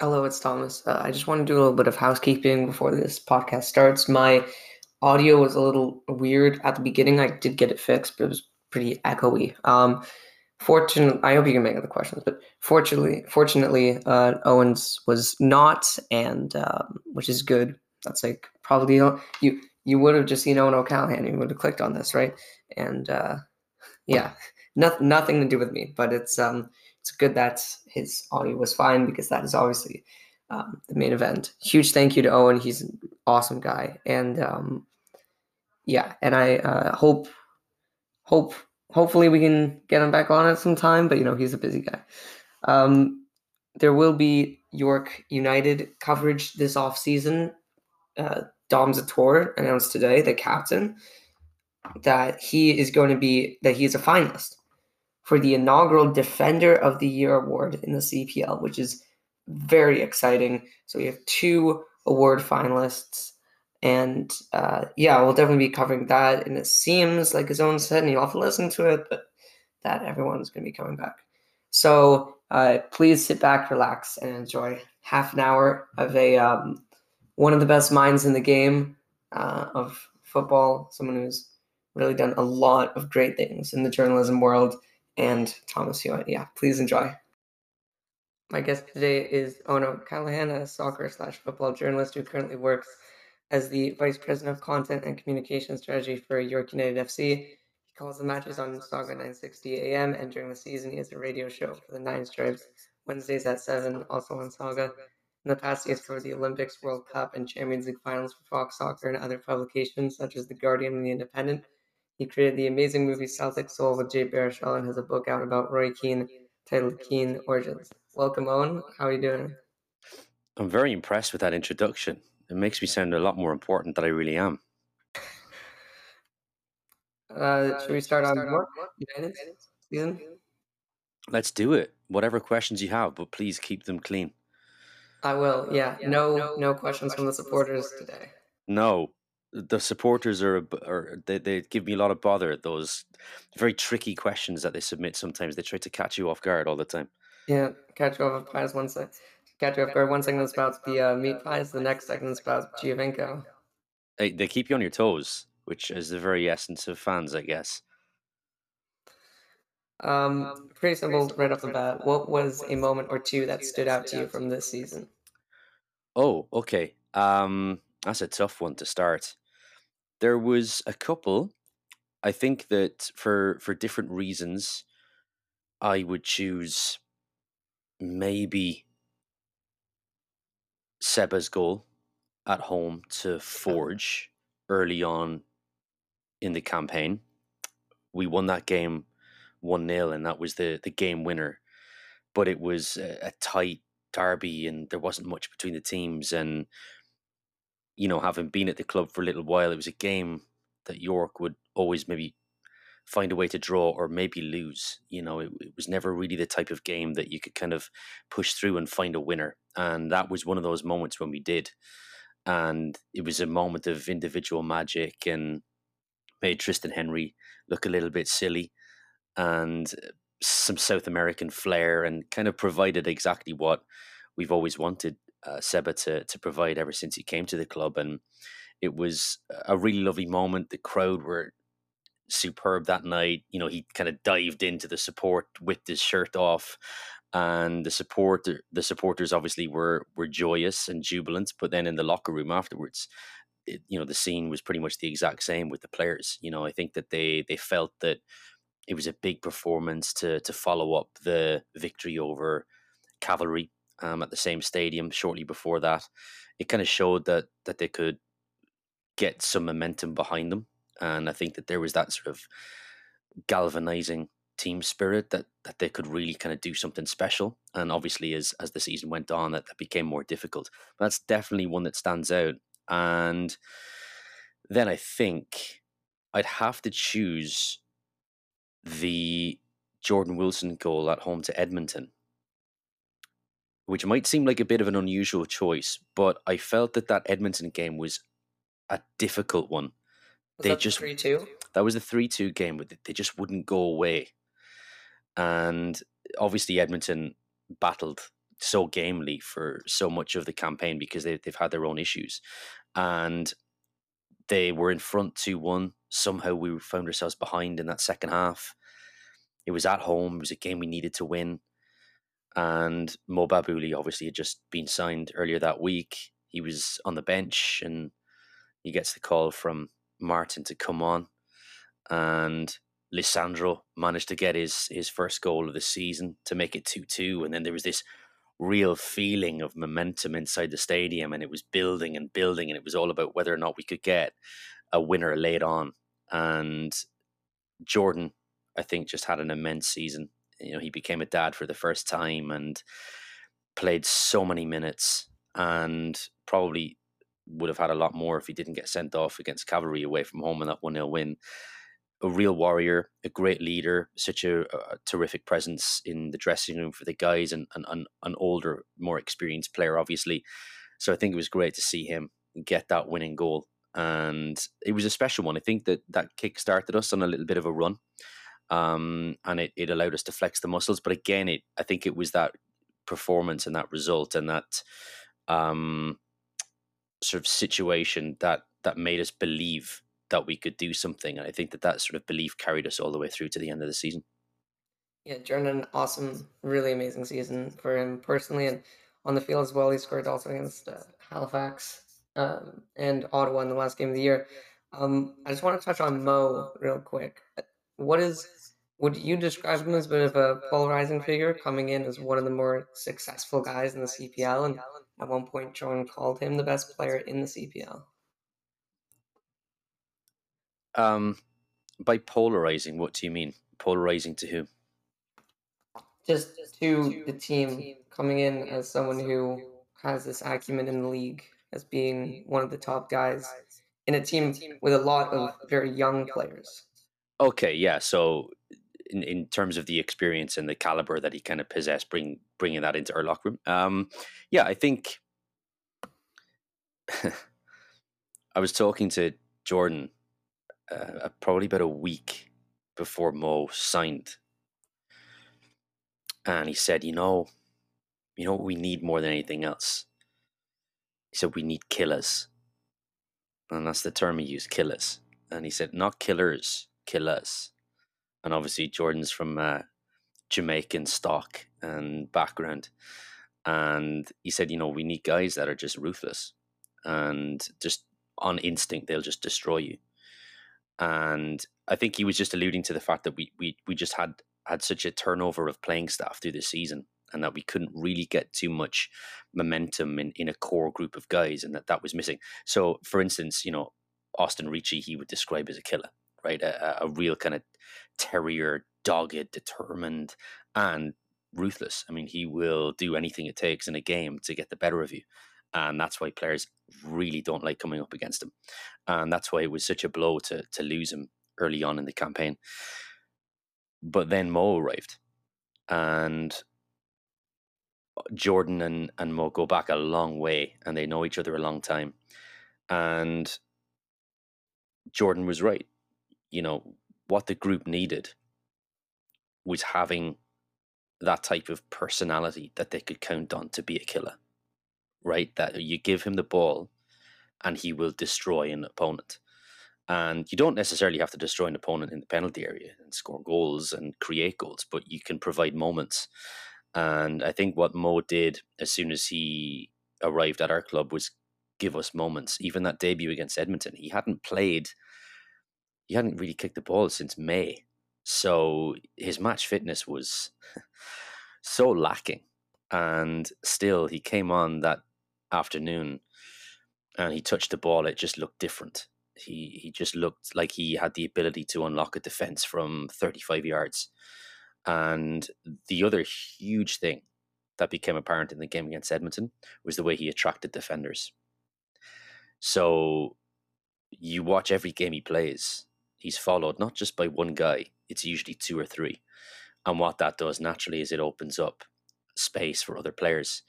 Hello, it's Thomas. Uh, I just want to do a little bit of housekeeping before this podcast starts. My audio was a little weird at the beginning. I did get it fixed, but it was pretty echoey. Um, fortunately, I hope you can make other questions, but fortunately, fortunately, uh, Eoin's was not, and um, which is good. That's like probably you you would have just seen Eoin O'Callaghan, you would have clicked on this, right? And uh, yeah, nothing nothing to do with me, but it's um it's good that his audio was fine because that is obviously um, the main event. Huge thank you to Eoin. He's an awesome guy, and um, yeah, and I uh, hope hope hopefully we can get him back on at some time. But you know he's a busy guy. Um, there will be York United coverage this off season. Uh, Dom Zator announced today, the captain, that he is going to be that he is a finalist for the inaugural Defender of the Year award in the CPL, which is very exciting. So we have two award finalists. And uh, yeah, we'll definitely be covering that. And it seems like his own said, and you'll have to listen to it, but that everyone's going to be coming back. So uh, please sit back, relax, and enjoy half an hour of a um, one of the best minds in the game uh, of football, someone who's really done a lot of great things in the journalism world and Thomas Hewitt. Yeah, please enjoy. My guest today is Eoin O'Callaghan, a soccer slash football journalist who currently works as the Vice President of Content and Communication Strategy for York United FC. He calls the matches on Saga 960 AM, and during the season, he has a radio show for the Nine Stripes, Wednesdays at 7, also on Saga. In the past, he has covered the Olympics, World Cup, and Champions League finals for Fox Soccer and other publications such as The Guardian and The Independent. He created the amazing movie Celtic Soul with Jay Baruchel and has a book out about Roy Keane titled Keane Origins. Welcome, Eoin. How are you doing? I'm very impressed with that introduction. It makes me sound a lot more important than I really am. Uh, should we start on York United season? Let's do it. Whatever questions you have, but please keep them clean. I will. Yeah. No, no questions from the supporters today. No, the supporters are, are they, they give me a lot of bother those very tricky questions that they submit sometimes. They try to catch you off guard all the time. Yeah catch you off guard one second catch you off guard one second it's about the uh, meat pies the next second is about Giovinco. They, they keep you on your toes which is the very essence of fans i guess. Um pretty simple right off the bat what was a moment or two that stood out to you from this season? Oh okay. Um that's a tough one to start there was a couple. I think that for for different reasons, I would choose maybe Seba's goal at home to Forge early on in the campaign. We won that game 1 0, and that was the, the game winner. But it was a, a tight derby, and there wasn't much between the teams. And you know, having been at the club for a little while, it was a game that York would always maybe find a way to draw or maybe lose. You know, it, it, was never really the type of game that you could kind of push through and find a winner. And that was one of those moments when we did. And it was a moment of individual magic and made Triston Henry look a little bit silly and some South American flair and kind of provided exactly what we've always wanted uh, Seba to to provide ever since he came to the club, and it was a really lovely moment. The crowd were superb that night. You know, he kind of dived into the support, whipped his shirt off, and the support the supporters obviously were were joyous and jubilant. But then in the locker room afterwards, it, you know, the scene was pretty much the exact same with the players. You know, I think that they they felt that it was a big performance to to follow up the victory over Cavalry um, at the same stadium shortly before that. It kind of showed that that they could get some momentum behind them, and I think that there was that sort of galvanizing team spirit that that they could really kind of do something special. And obviously, as as the season went on, that, that became more difficult. But that's definitely one that stands out. And then I think I'd have to choose the Jordan Wilson goal at home to Edmonton which might seem like a bit of an unusual choice, but I felt that that Edmonton game was a difficult one. Was they just three two. That was the three two game, but they just wouldn't go away. And obviously, Edmonton battled so gamely for so much of the campaign because they, they've had their own issues. And they were in front 2 1. Somehow we found ourselves behind in that second half. It was at home, it was a game we needed to win. And Mo Babouli obviously had just been signed earlier that week. He was on the bench and he gets the call from Martin to come on. And Lissandro managed to get his his first goal of the season to make it 2-2 and then there was this real feeling of momentum inside the stadium and it was building and building and it was all about whether or not we could get a winner late on and Jordan I think just had an immense season you know he became a dad for the first time and played so many minutes and probably would have had a lot more if he didn't get sent off against Cavalry away from home in that 1-0 win a real warrior, a great leader, such a, a, terrific presence in the dressing room for the guys, and, and, an older, more experienced player, obviously. So I think it was great to see him get that winning goal, and it was a special one. I think that that kick started us on a little bit of a run, um, and it, it allowed us to flex the muscles. But again, it I think it was that performance and that result and that um, sort of situation that that made us believe that we could do something. And I think that that sort of belief carried us all the way through to the end of the season. Yeah, Jordan, awesome, really amazing season for him personally and on the field as well. He scored also against uh, Halifax um, and Ottawa in the last game of the year. Um, I just want to touch on Mo real quick. What is would you describe him as a bit of a polarizing figure, coming in as one of the more successful guys in the CPL? And at one point, Jordan called him the best player in the CPL. Um, by polarizing, what do you mean? Polarizing to who? Just to the team coming in as someone who has this acumen in the league as being one of the top guys in a team with a lot of very young players. Okay, yeah. So, in, in terms of the experience and the caliber that he kind of possessed, bring bringing that into our locker room. Um, yeah, I think I was talking to Jordan uh, probably about a week before Mo signed, and he said, "You know, you know what we need more than anything else." He said, "We need killers," and that's the term he used, killers. And he said, "Not killers, killers." And obviously, Jordan's from uh, Jamaican stock and background, and he said, "You know, we need guys that are just ruthless and just on instinct they'll just destroy you." and I think he was just alluding to the fact that we we we just had had such a turnover of playing staff through the season and that we couldn't really get too much momentum in, in a core group of guys and that that was missing. So, for instance, you know, Austin Ricci, he would describe as a killer, right? A, a real kind of terrier, dogged, determined, and ruthless. I mean, he will do anything it takes in a game to get the better of you and that's why players really don't like coming up against him, and that's why it was such a blow to to lose him early on in the campaign. But then Mo arrived, and Jordan and, and Mo go back a long way, and they know each other a long time, and Jordan was right. You know what the group needed was having that type of personality that they could count on to be a killer right? That you give him the ball and he will destroy an opponent. And you don't necessarily have to destroy an opponent in the penalty area and score goals and create goals, but you can provide moments. And I think what Mo did as soon as he arrived at our club was give us moments. Even that debut against Edmonton, he hadn't played, he hadn't really kicked the ball since May. So his match fitness was so lacking. And still, he came on that afternoon and he touched the ball, it just looked different. He he just looked like he had the ability to unlock a defense from 35 yards. And the other huge thing that became apparent in the game against Edmonton was the way he attracted defenders. So you watch every game he plays, he's followed not just by one guy, it's usually two or three. And what that does naturally is it opens up space for other players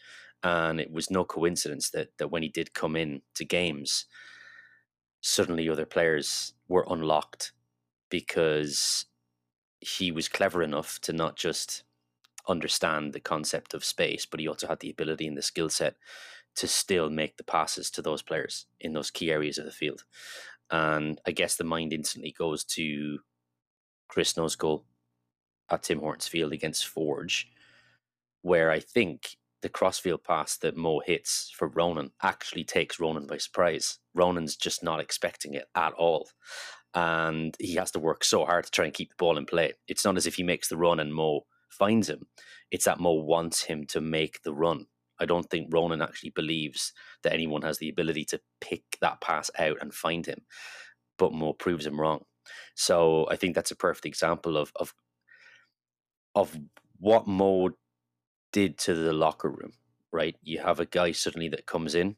and it was no coincidence that that when he did come in to games, suddenly other players were unlocked because he was clever enough to not just understand the concept of space, but he also had the ability and the skill set to still make the passes to those players in those key areas of the field. And I guess the mind instantly goes to Chris goal at Tim Hortons Field against Forge, where I think the crossfield pass that Mo hits for Ronan actually takes Ronan by surprise. Ronan's just not expecting it at all. And he has to work so hard to try and keep the ball in play. It's not as if he makes the run and Mo finds him. It's that Mo wants him to make the run. I don't think Ronan actually believes that anyone has the ability to pick that pass out and find him. But Mo proves him wrong. So I think that's a perfect example of of of what Mo did to the locker room, right? You have a guy suddenly that comes in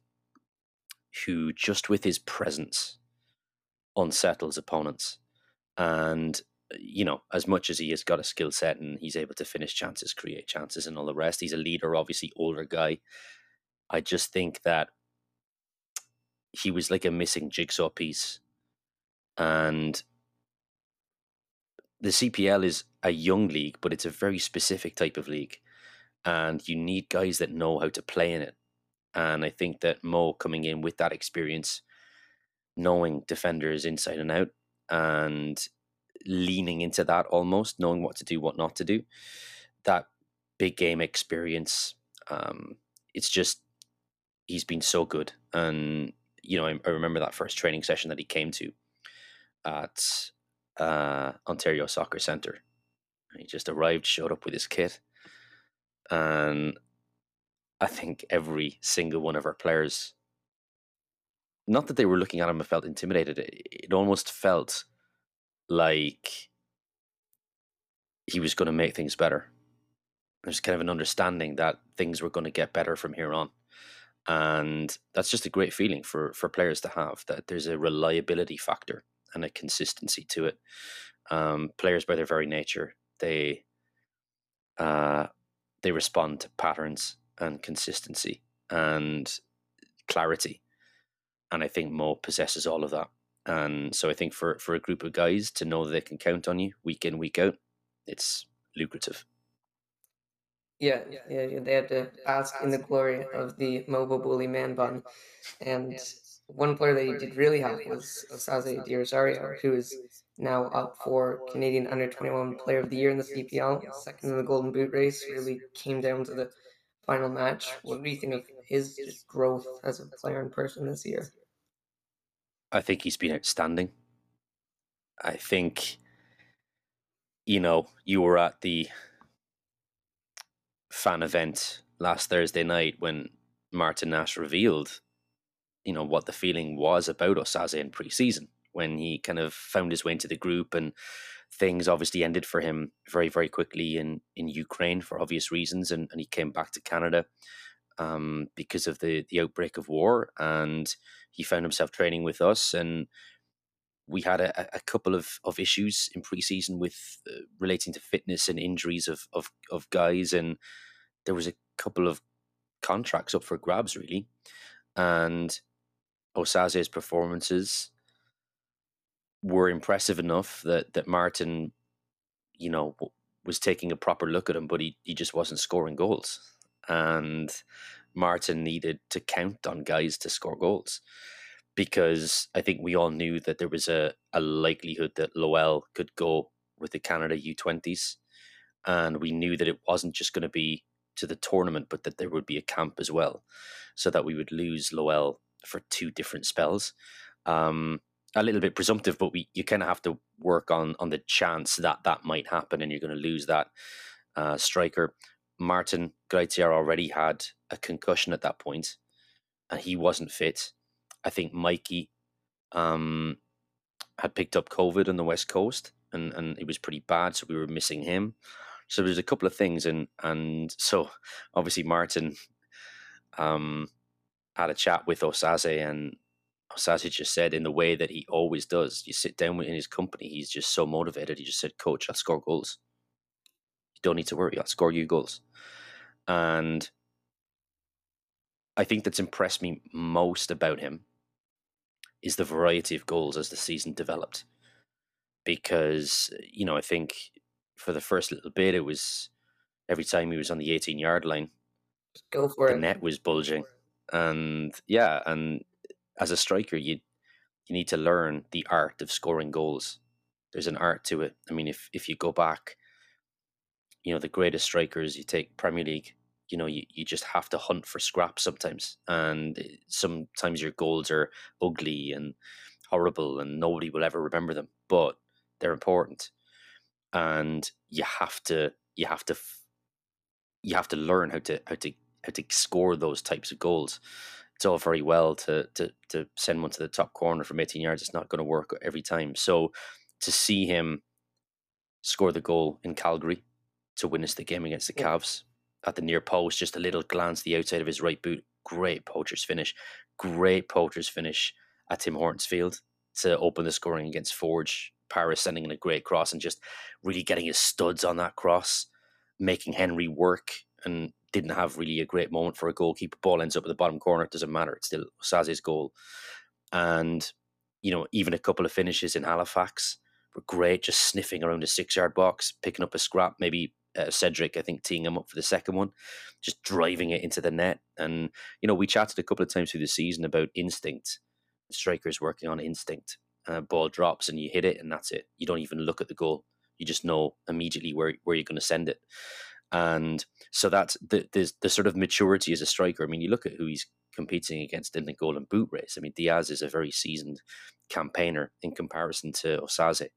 who just with his presence unsettles opponents. And, you know, as much as he has got a skill set and he's able to finish chances, create chances, and all the rest, he's a leader, obviously, older guy. I just think that he was like a missing jigsaw piece. And the CPL is a young league, but it's a very specific type of league and you need guys that know how to play in it. And I think that Mo coming in with that experience, knowing defenders inside and out, and leaning into that almost, knowing what to do, what not to do, that big game experience. Um, it's just he's been so good, and you know I, I remember that first training session that he came to at uh, Ontario Soccer Center. He just arrived, showed up with his kit, and I think every single one of our players, not that they were looking at him and felt intimidated, it almost felt like he was going to make things better. There's kind of an understanding that things were going to get better from here on. And that's just a great feeling for, for players to have that there's a reliability factor and a consistency to it. Um, players, by their very nature, they uh, they respond to patterns and consistency and clarity. And I think Mo possesses all of that. And so I think for, for a group of guys to know they can count on you week in, week out, it's lucrative. Yeah, yeah, yeah. they had to ask in the glory of the Mo Babouli man bun. And one player he did really help was Osaze De Rosario, who is now up for Canadian Under 21 Player of the Year in the CPL, second in the Golden Boot race. Really came down to the final match. What do you think of his growth as a player in person this year? I think he's been outstanding. I think, you know, you were at the fan event last Thursday night when Martin Nash revealed, you know, what the feeling was about Osaze in preseason when he kind of found his way into the group and things obviously ended for him very very quickly in in Ukraine for obvious reasons and, and he came back to Canada um, because of the the outbreak of war and he found himself training with us and we had a, a couple of, of issues in preseason with uh, relating to fitness and injuries of, of of guys and there was a couple of contracts up for grabs really and Osaze's performances were impressive enough that that Martin, you know, was taking a proper look at him, but he, he just wasn't scoring goals. And Martin needed to count on guys to score goals because I think we all knew that there was a, a likelihood that Lowell could go with the Canada U20s. And we knew that it wasn't just going to be to the tournament, but that there would be a camp as well, so that we would lose Lowell for two different spells. Um, a little bit presumptive, but we you kind of have to work on on the chance that that might happen, and you're going to lose that uh, striker. Martin Greitziar already had a concussion at that point, and he wasn't fit. I think Mikey um, had picked up COVID on the west coast, and and it was pretty bad, so we were missing him. So there's a couple of things, and and so obviously Martin um, had a chat with Osaze, and Osaze just said in the way that he always does. You sit down in his company, he's just so motivated. He just said, "Coach, I'll score goals. Don't need to worry. I'll score you goals." And I think that's impressed me most about him is the variety of goals as the season developed. Because you know, I think for the first little bit, it was every time he was on the 18 yard line, go for the it. net was bulging. And yeah, and as a striker, you you need to learn the art of scoring goals. There's an art to it. I mean, if if you go back, you know, the greatest strikers, you take Premier League, you know, you, you just have to hunt for scraps sometimes. And eh, sometimes your goals are ugly and horrible and nobody will ever remember them, but they're important. And you have to you have to you have to learn how to how to how to score those types of goals. It's all very well to to to send one to the top corner from 18 yards. It's not going to work every time. So to see him score the goal in Calgary to win us the game against the. Cavs at the near post, just a little glance the outside of his right boot. Great poacher's finish. Great poacher's finish at Tim Hortons Field to open the scoring against Forge. Paris sending in a great cross and just really getting his studs on that cross, making Henry work and didn't have really a great moment for a goalkeeper. Ball ends up at the bottom corner. It doesn't matter. It's still Saze's goal. And, you know, even a couple of finishes in Halifax were great, just sniffing around the six yard box, picking up a scrap, maybe uh, Cedric, I think, teeing him up for the second one, just driving it into the net. And, you know, we chatted a couple of times through the season about instinct, strikers working on instinct. Uh, ball drops and you hit it, and that's it. You don't even look at the goal. You just know immediately where, where you're going to send it. And so that's the, the, the sort of maturity as a striker. I mean, you look at who he's competing against in the Golden Boot race. I mean, Diaz is a very seasoned campaigner in comparison to Osaze.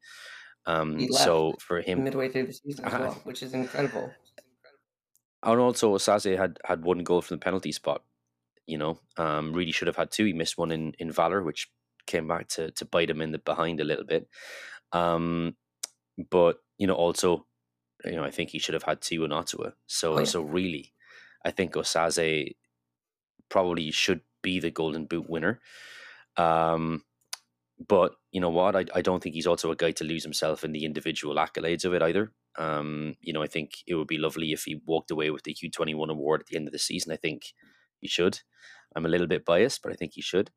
Um, so for him, midway through the season as Uh-huh. well, which is incredible. and also Osaze had had one goal from the penalty spot. You know, um, really should have had two. He missed one in in Valour, which came back to to bite him in the behind a little bit. Um, but you know, also, you know, I think he should have had two in Ottawa. So Oh, yeah. so really, I think Osaze probably should be the Golden Boot winner. Um, but you know what? I, I don't think he's also a guy to lose himself in the individual accolades of it either. Um, you know, I think it would be lovely if he walked away with the U21 award at the end of the season. I think he should. I'm a little bit biased, but I think he should.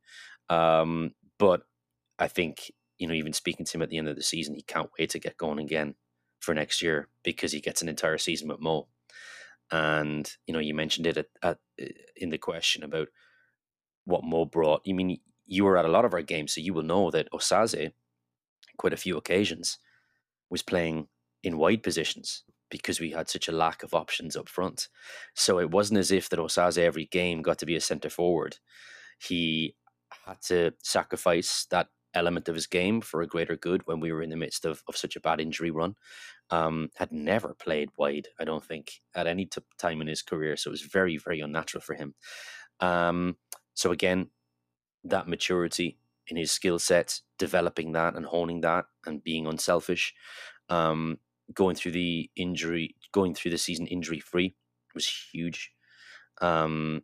Um, but I think, you know, even speaking to him at the end of the season, he can't wait to get going again for next year because he gets an entire season with Mo. And, you know, you mentioned it at, at in the question about what Mo brought. You mean you were at a lot of our games, so you will know that Osaze, quite a few occasions, was playing in wide positions because we had such a lack of options up front. So it wasn't as if that Osaze every game got to be a centre forward. He had to sacrifice that element of his game for a greater good when we were in the midst of, of such a bad injury run. Um, had never played wide, I don't think, at any t- time in his career. So it was very, very unnatural for him. Um, so again, that maturity in his skill set, developing that and honing that and being unselfish, um, going through the injury, going through the season injury free was huge. Um,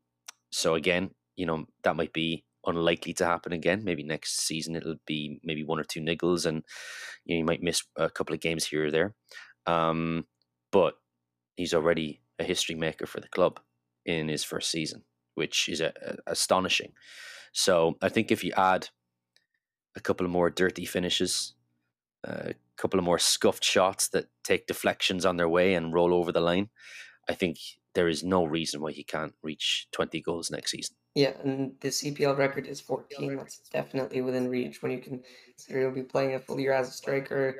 so again, you know, that might be unlikely to happen again. Maybe next season it'll be maybe one or two niggles and you know, you might miss a couple of games here or there. Um, but he's already a history maker for the club in his first season, which is a, a- astonishing. So I think if you add a couple of more dirty finishes, a couple of more scuffed shots that take deflections on their way and roll over the line, I think there is no reason why he can't reach 20 goals next season. Yeah, and the CPL record is 14. That's definitely within reach when you consider he'll be playing a full year as a striker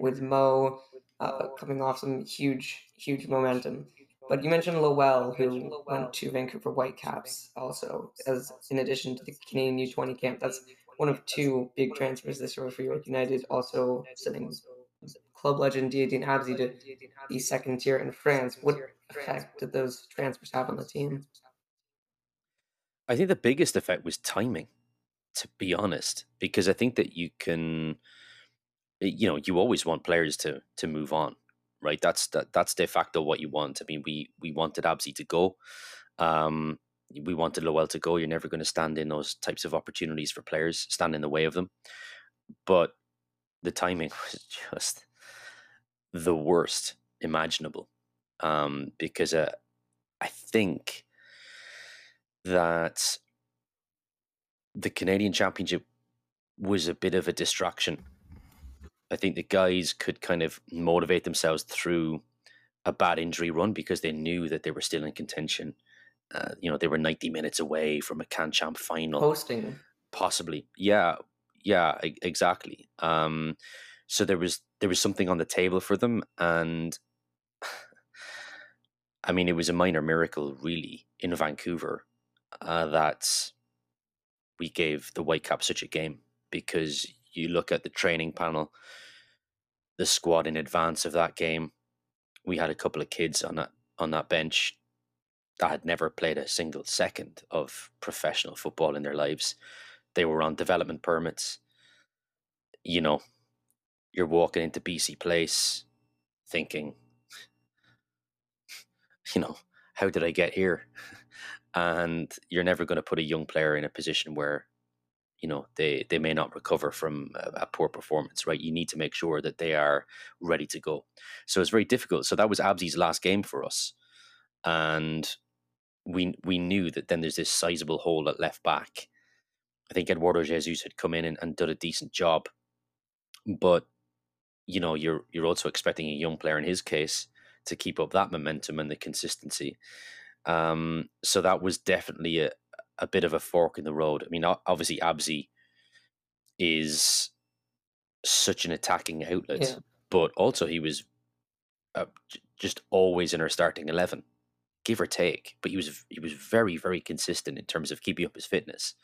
with Mo uh, coming off some huge, huge momentum. But you mentioned Lowell, who went to Vancouver Whitecaps also, as in addition to the Canadian U20 camp. That's one of two big transfers this year for York United, also sending club legend Diyaeddine Abzi to the second tier in France. What effect did those transfers have on the team? I think the biggest effect was timing, to be honest, because I think that you can, you know, you always want players to to move on, right? That's that, that's de facto what you want. I mean, we we wanted Abzi to go, um, we wanted Lowell to go. You're never going to stand in those types of opportunities for players, stand in the way of them. But the timing was just the worst imaginable, um, because uh, I think that the Canadian Championship was a bit of a distraction. I think the guys could kind of motivate themselves through a bad injury run because they knew that they were still in contention. Uh, you know, they were 90 minutes away from a Can Champ final. Hosting. Possibly. Yeah. Yeah, exactly. Um, so there was there was something on the table for them and I mean, it was a minor miracle, really, in Vancouver uh, that we gave the Whitecaps such a game because you look at the training panel, the squad in advance of that game. We had a couple of kids on that on that bench that had never played a single second of professional football in their lives. They were on development permits. You know, you're walking into BC Place thinking, you know, how did I get here? and you're never going to put a young player in a position where you know they they may not recover from a, a, poor performance right? You need to make sure that they are ready to go. So it's very difficult. So that was abzi's last game for us. And we we knew that then there's this sizable hole at left back. I think eduardo jesus had come in and, and done a decent job. But you know you're you're also expecting a young player in his case to keep up that momentum and the consistency. Um, so that was definitely a, a bit of a fork in the road. I mean, obviously, Abzi is such an attacking outlet, yeah. but also he was uh, just always in our starting eleven, give or take. But he was he was very very consistent in terms of keeping up his fitness.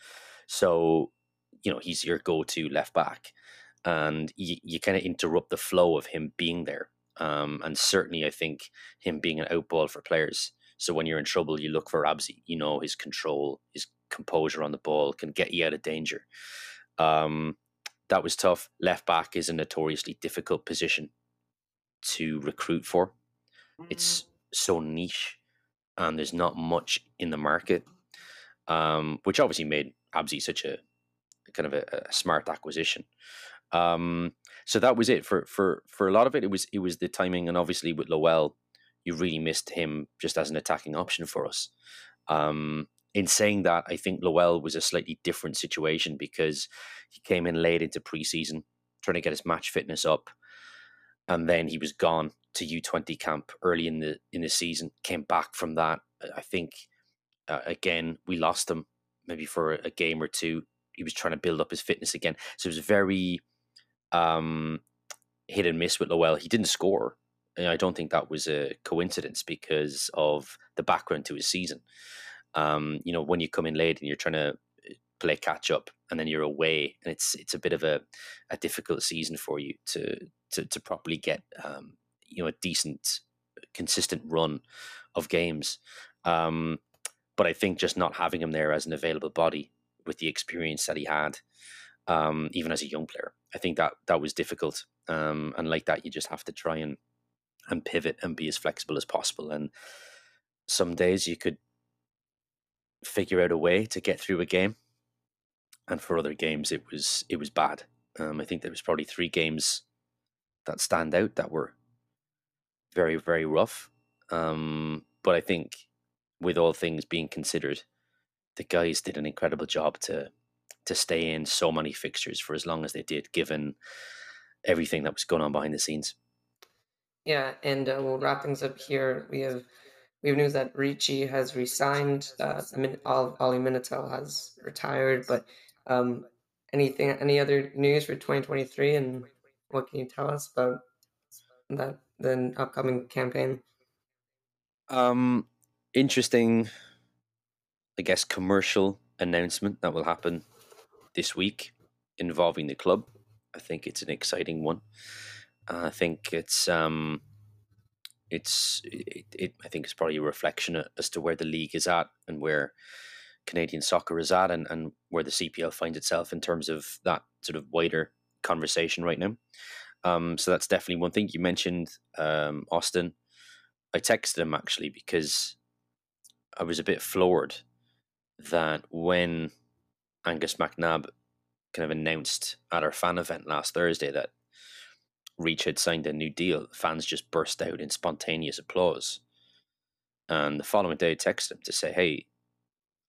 So you know he's your go to left back, and you, you kind of interrupt the flow of him being there. Um, and certainly, I think him being an outball for players. So when you're in trouble, you look for Abzi. You know his control, his composure on the ball can get you out of danger. Um, that was tough. Left back is a notoriously difficult position to recruit for. Mm-hmm. It's so niche, and there's not much in the market, um, which obviously made Abzi such a kind of a, a smart acquisition. Um, so that was it for for for a lot of it. It was it was the timing, and obviously with Lowell, you really missed him just as an attacking option for us. Um, in saying that, I think Lowell was a slightly different situation because he came in late into preseason, trying to get his match fitness up, and then he was gone to U twenty camp early in the in the season. Came back from that. I think uh, again we lost him maybe for a game or two. He was trying to build up his fitness again, so it was very um, hit and miss with Lowell. He didn't score. And I don't think that was a coincidence because of the background to his season. Um, you know, when you come in late and you're trying to uh, play catch up and then you're away and it's it's a bit of a, a difficult season for you to to, to properly get um, you know a decent consistent run of games um, but I think just not having him there as an available body with the experience that he had um, even as a young player. I think that that was difficult, um, and like that, you just have to try and and pivot and be as flexible as possible. And some days you could figure out a way to get through a game, and for other games it was it was bad. Um, I think there was probably three games that stand out that were very very rough. Um, but I think with all things being considered, the guys did an incredible job to to stay in so many fixtures for as long as they did, given everything that was going on behind the scenes. Yeah, and uh, we'll wrap things up here. We have we have news that Ricci has resigned. Uh, Oli Minatel has retired. But um, anything, any other news for 2023, and what can you tell us about that the upcoming campaign? Um, interesting, I guess, commercial announcement that will happen this week involving the club. I think it's an exciting one. I think it's um, it's it, it, I think it's probably a reflection as to where the league is at and where Canadian soccer is at, and, and where the CPL finds itself in terms of that sort of wider conversation right now. Um, so that's definitely one thing. You mentioned um, Austin. I texted him actually because I was a bit floored that when Angus McNab kind of announced at our fan event last Thursday that Ricci had signed a new deal, fans just burst out in spontaneous applause. And the following day, I texted him to say, Hey,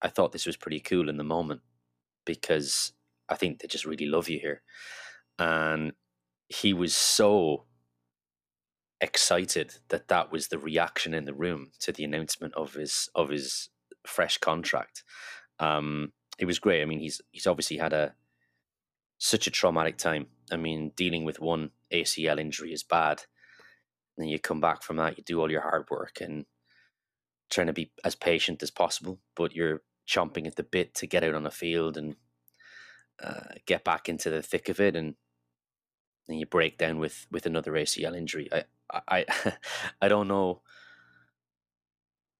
I thought this was pretty cool in the moment because I think they just really love you here. And he was so excited that that was the reaction in the room to the announcement of his of his fresh contract. Um, it was great. I mean, he's he's obviously had a such a traumatic time. I mean, dealing with one ACL injury is bad. And you come back from that, you do all your hard work and trying to be as patient as possible, but you're chomping at the bit to get out on the field and uh, get back into the thick of it, and then you break down with with another ACL injury. I I I don't know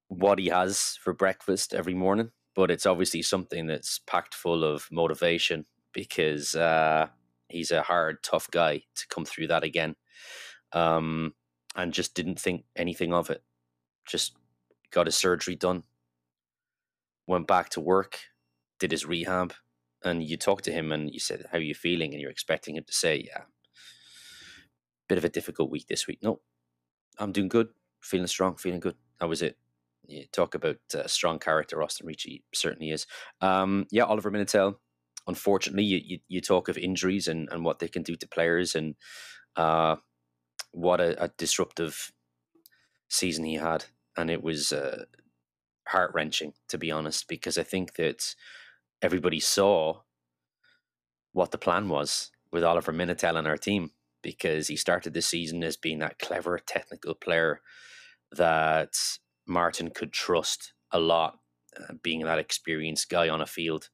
what he has for breakfast every morning, but it's obviously something that's packed full of motivation because uh, he's a hard, tough guy to come through that again. Um, and just didn't think anything of it. Just got his surgery done, went back to work, did his rehab, and you talked to him and you said, How are you feeling? And you're expecting him to say, Yeah, bit of a difficult week this week. No, I'm doing good, feeling strong, feeling good. That was it. You talk about uh, strong character, Austin Ricci certainly is. Um, yeah, Oliver Minatel, unfortunately, you, you, you, talk of injuries and, and what they can do to players and uh, what a, a, disruptive season he had. And it was uh, heart wrenching, to be honest, because I think that everybody saw what the plan was with Oliver Minatel and our team because he started the season as being that clever technical player that Martin could trust a lot, uh, being that experienced guy on a field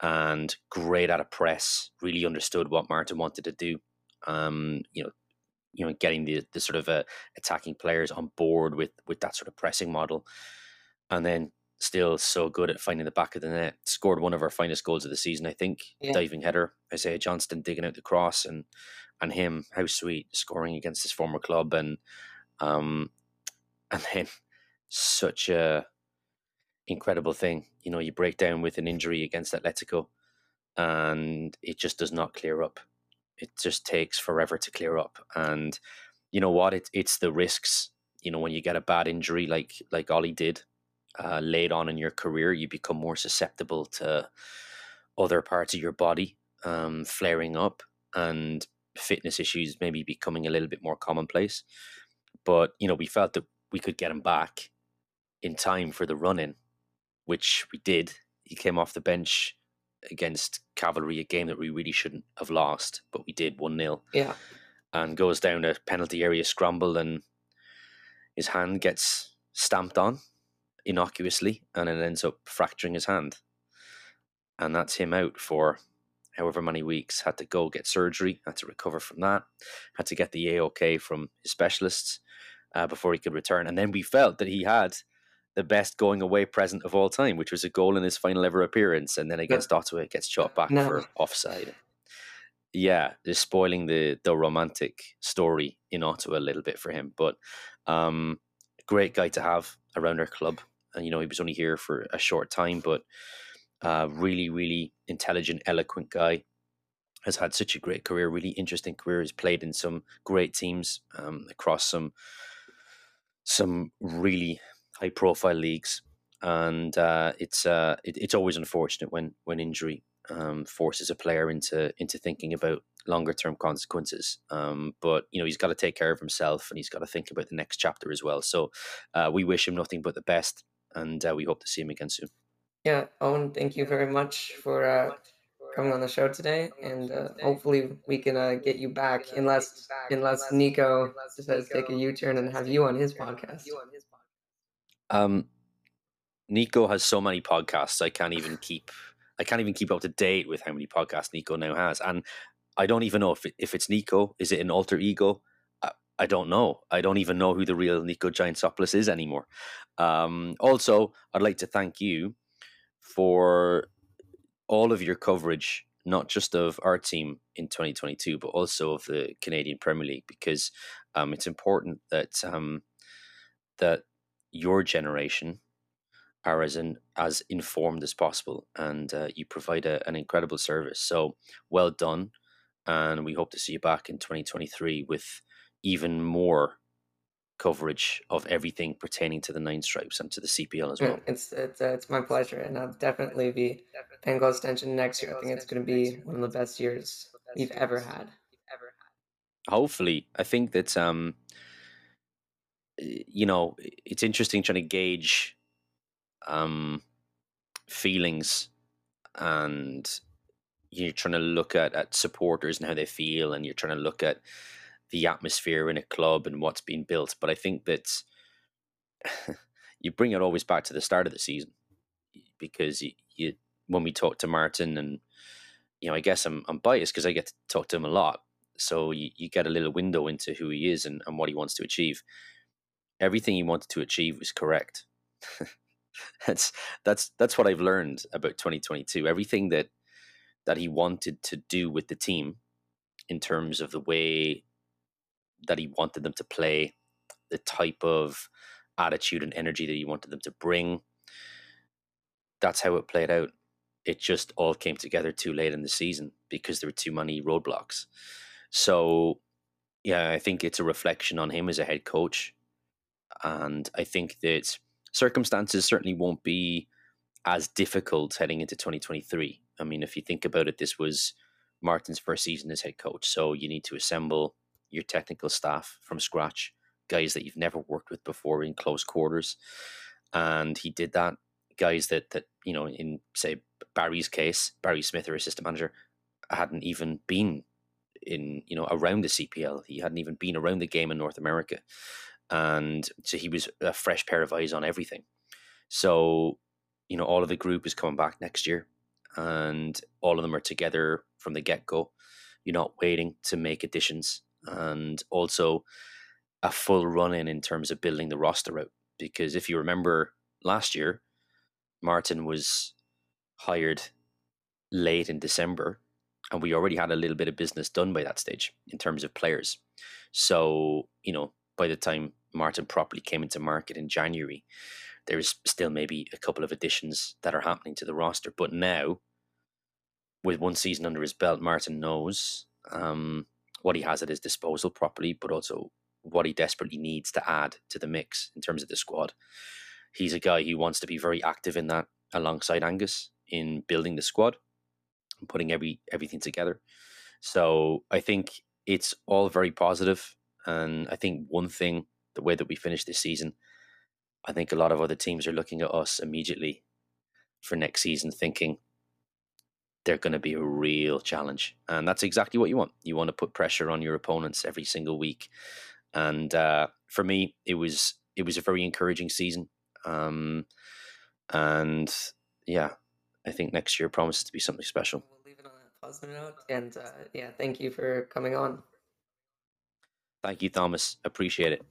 and great at a press. Really understood what Martin wanted to do. Um, you know, you know, getting the the sort of uh, attacking players on board with with that sort of pressing model, and then still so good at finding the back of the net. Scored one of our finest goals of the season, I think. Yeah. Diving header, Isaiah Johnston digging out the cross, and and him, how sweet, scoring against his former club, and um, and then such a incredible thing. You know, you break down with an injury against Atletico, and it just does not clear up. It just takes forever to clear up, and you know what? It's it's the risks. You know, when you get a bad injury like like Ollie did uh, late on in your career, you become more susceptible to other parts of your body um, flaring up and fitness issues maybe becoming a little bit more commonplace. But you know, we felt that we could get him back in time for the run in which we did. He came off the bench against Cavalry, a game that we really shouldn't have lost, but we did 1 0. Yeah. And goes down a penalty area scramble, and his hand gets stamped on innocuously, and it ends up fracturing his hand. And that's him out for however many weeks. Had to go get surgery, had to recover from that, had to get the AOK from his specialists uh, before he could return. And then we felt that he had the best going away present of all time, which was a goal in his final ever appearance, and then against no. Ottawa it gets shot back no. for offside. Yeah, just spoiling the the romantic story in Ottawa a little bit for him, but um, great guy to have around our club. And you know, he was only here for a short time, but uh, really, really intelligent, eloquent guy. Has had such a great career, really interesting career. Has played in some great teams um, across some some really high profile leagues, and uh, it's uh, it, it's always unfortunate when when injury um, forces a player into into thinking about longer term consequences. Um, but you know he's got to take care of himself, and he's got to think about the next chapter as well. So uh, we wish him nothing but the best, and uh, we hope to see him again soon. Yeah, Eoin, thank you very much for uh, coming on the show today, and uh, hopefully we can uh, get you back, unless unless Nico decides to take a U turn and have you on his podcast. Um, Nico has so many podcasts. I can't even keep. I can't even keep up to date with how many podcasts Nico now has, and I don't even know if it, if it's Nico. Is it an alter ego? I, I don't know. I don't even know who the real Nico Giantsopoulos is anymore. Um, also, I'd like to thank you for all of your coverage, not just of our team in 2022, but also of the Canadian Premier League, because um, it's important that um, that your generation are as in, as informed as possible, and uh, you provide a, an incredible service. So well done, and we hope to see you back in 2023 with even more coverage of everything pertaining to the Nine Stripes and to the CPL as well. Mm, it's it's, uh, it's my pleasure, and I'll definitely be paying close attention next year. I think it's going to be one of the best years we've ever had. Hopefully, I think that um, you know, it's interesting trying to gauge um, feelings and you're trying to look at, at supporters and how they feel and you're trying to look at the atmosphere in a club and what's being built. But I think that you bring it always back to the start of the season because you, you when we talk to Martin and you know I guess I'm I'm biased because I get to talk to him a lot, so you, you get a little window into who he is and, and what he wants to achieve. Everything he wanted to achieve was correct. that's that's that's what I've learned about 2022. Everything that that he wanted to do with the team in terms of the way that he wanted them to play, the type of attitude and energy that he wanted them to bring. That's how it played out. It just all came together too late in the season because there were too many roadblocks. So, yeah, I think it's a reflection on him as a head coach. And I think that circumstances certainly won't be as difficult heading into 2023. I mean, if you think about it, this was Martin's first season as head coach. So you need to assemble your technical staff from scratch, guys that you've never worked with before in close quarters. And he did that. Guys that that you know, in say Barry's case, Barry Smith, their assistant manager, hadn't even been in you know around the CPL. He hadn't even been around the game in North America, and so he was a fresh pair of eyes on everything. So you know, all of the group is coming back next year, and all of them are together from the get go. You're not waiting to make additions and also a full run in in terms of building the roster out. Because if you remember last year, Martin was hired late in December, and we already had a little bit of business done by that stage in terms of players. So, you know, by the time Martin properly came into market in January, there's still maybe a couple of additions that are happening to the roster. But now, with one season under his belt, Martin knows um, what he has at his disposal properly, but also what he desperately needs to add to the mix in terms of the squad. He's a guy who wants to be very active in that alongside Angus in building the squad and putting every everything together. So I think it's all very positive, and I think one thing, the way that we finished this season, I think a lot of other teams are looking at us immediately for next season, thinking they're going to be a real challenge. And that's exactly what you want. You want to put pressure on your opponents every single week. And uh, for me, it was it was a very encouraging season. Um, and yeah, I think next year promises to be something special. We'll leave it on that positive note. And uh, yeah, thank you for coming on. Thank you, Thomas. Appreciate it.